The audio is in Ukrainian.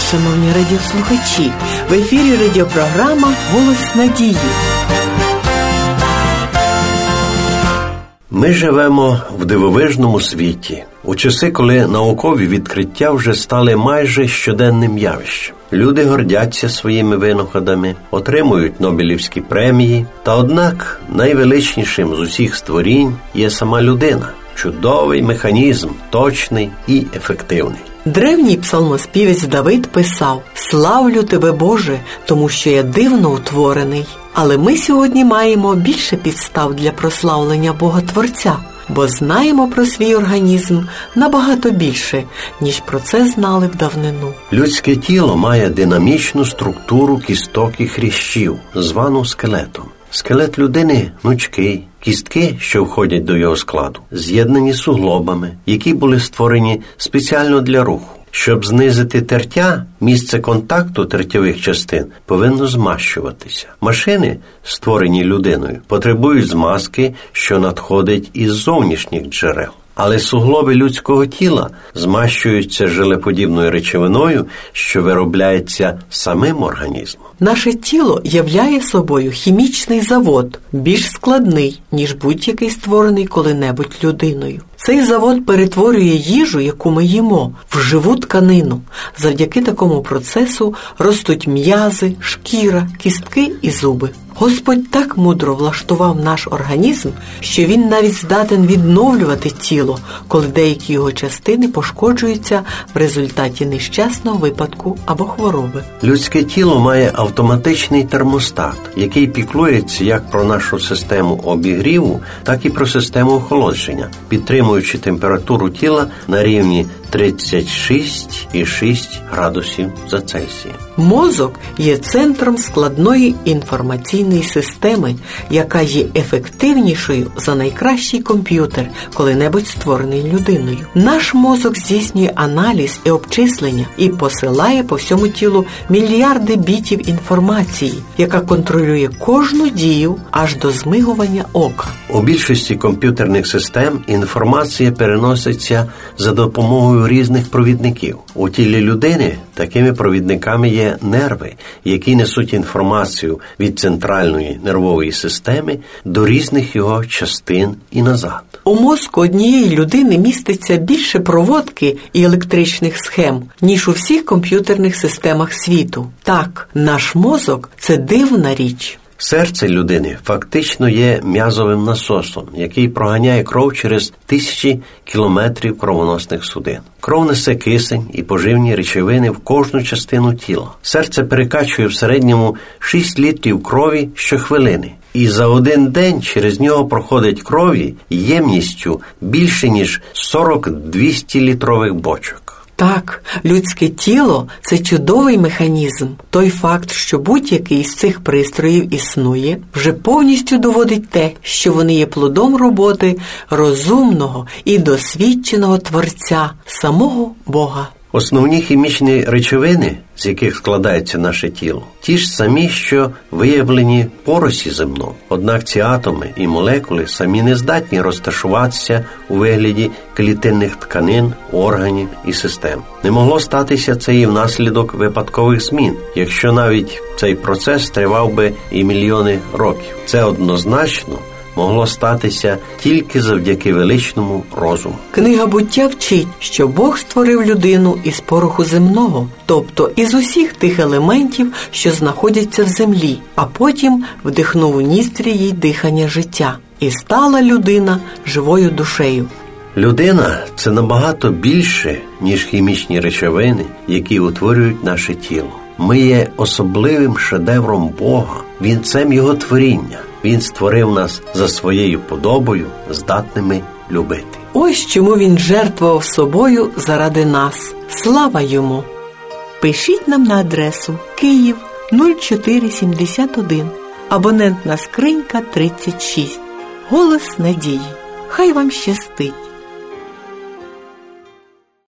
шановні радіослухачі! В ефірі радіопрограма Голос надії. Ми живемо в дивовижному світі у часи, коли наукові відкриття вже стали майже щоденним явищем. Люди гордяться своїми винаходами, отримують Нобелівські премії. Та однак найвеличнішим з усіх створінь є сама людина чудовий механізм, точний і ефективний. Древній псалмоспівець Давид писав: Славлю тебе, Боже, тому що я дивно утворений. Але ми сьогодні маємо більше підстав для прославлення Бога Творця, бо знаємо про свій організм набагато більше, ніж про це знали в давнину. Людське тіло має динамічну структуру кісток і хрящів, звану скелетом. Скелет людини нучки, кістки, що входять до його складу, з'єднані суглобами, які були створені спеціально для руху. Щоб знизити тертя, місце контакту тертєвих частин повинно змащуватися. Машини, створені людиною, потребують змазки, що надходить із зовнішніх джерел. Але суглоби людського тіла змащуються жилеподібною речовиною, що виробляється самим організмом. Наше тіло являє собою хімічний завод, більш складний, ніж будь-який створений коли-небудь людиною. Цей завод перетворює їжу, яку ми їмо, в живу тканину. Завдяки такому процесу ростуть м'язи, шкіра, кістки і зуби. Господь так мудро влаштував наш організм, що він навіть здатен відновлювати тіло, коли деякі його частини пошкоджуються в результаті нещасного випадку або хвороби. Людське тіло має автоматичний термостат, який піклується як про нашу систему обігріву, так і про систему охолодження, підтримуючи температуру тіла на рівні 36,6 градусів за Цельсієм. Мозок є центром складної інформаційної системи, яка є ефективнішою за найкращий комп'ютер, коли-небудь створений людиною. Наш мозок здійснює аналіз і обчислення і посилає по всьому тілу мільярди бітів інформації, яка контролює кожну дію аж до змигування ока. У більшості комп'ютерних систем інформація переноситься за допомогою різних провідників. У тілі людини такими провідниками є нерви, які несуть інформацію від центральної нервової системи до різних його частин і назад. У мозку однієї людини міститься більше проводки і електричних схем, ніж у всіх комп'ютерних системах світу. Так, наш мозок це дивна річ. Серце людини фактично є м'язовим насосом, який проганяє кров через тисячі кілометрів кровоносних судин. Кров несе кисень і поживні речовини в кожну частину тіла. Серце перекачує в середньому 6 літрів крові щохвилини. І за один день через нього проходить крові ємністю більше ніж 40-200 літрових бочок. Так, людське тіло це чудовий механізм. Той факт, що будь-який з цих пристроїв існує, вже повністю доводить те, що вони є плодом роботи розумного і досвідченого творця, самого Бога. Основні хімічні речовини, з яких складається наше тіло, ті ж самі, що виявлені поросі земному. Однак ці атоми і молекули самі не здатні розташуватися у вигляді клітинних тканин, органів і систем. Не могло статися це і внаслідок випадкових змін, якщо навіть цей процес тривав би і мільйони років. Це однозначно могло статися тільки завдяки величному розуму. Книга буття вчить, що Бог створив людину із пороху земного, тобто із усіх тих елементів, що знаходяться в землі, а потім вдихнув у ністрі їй дихання життя, і стала людина живою душею. Людина це набагато більше, ніж хімічні речовини, які утворюють наше тіло. Ми є особливим шедевром Бога, вінцем Його творіння. Він створив нас за своєю подобою, здатними любити. Ось чому він жертвував собою заради нас. Слава йому! Пишіть нам на адресу Київ 0471, абонентна скринька 36. Голос надії. Хай вам щастить!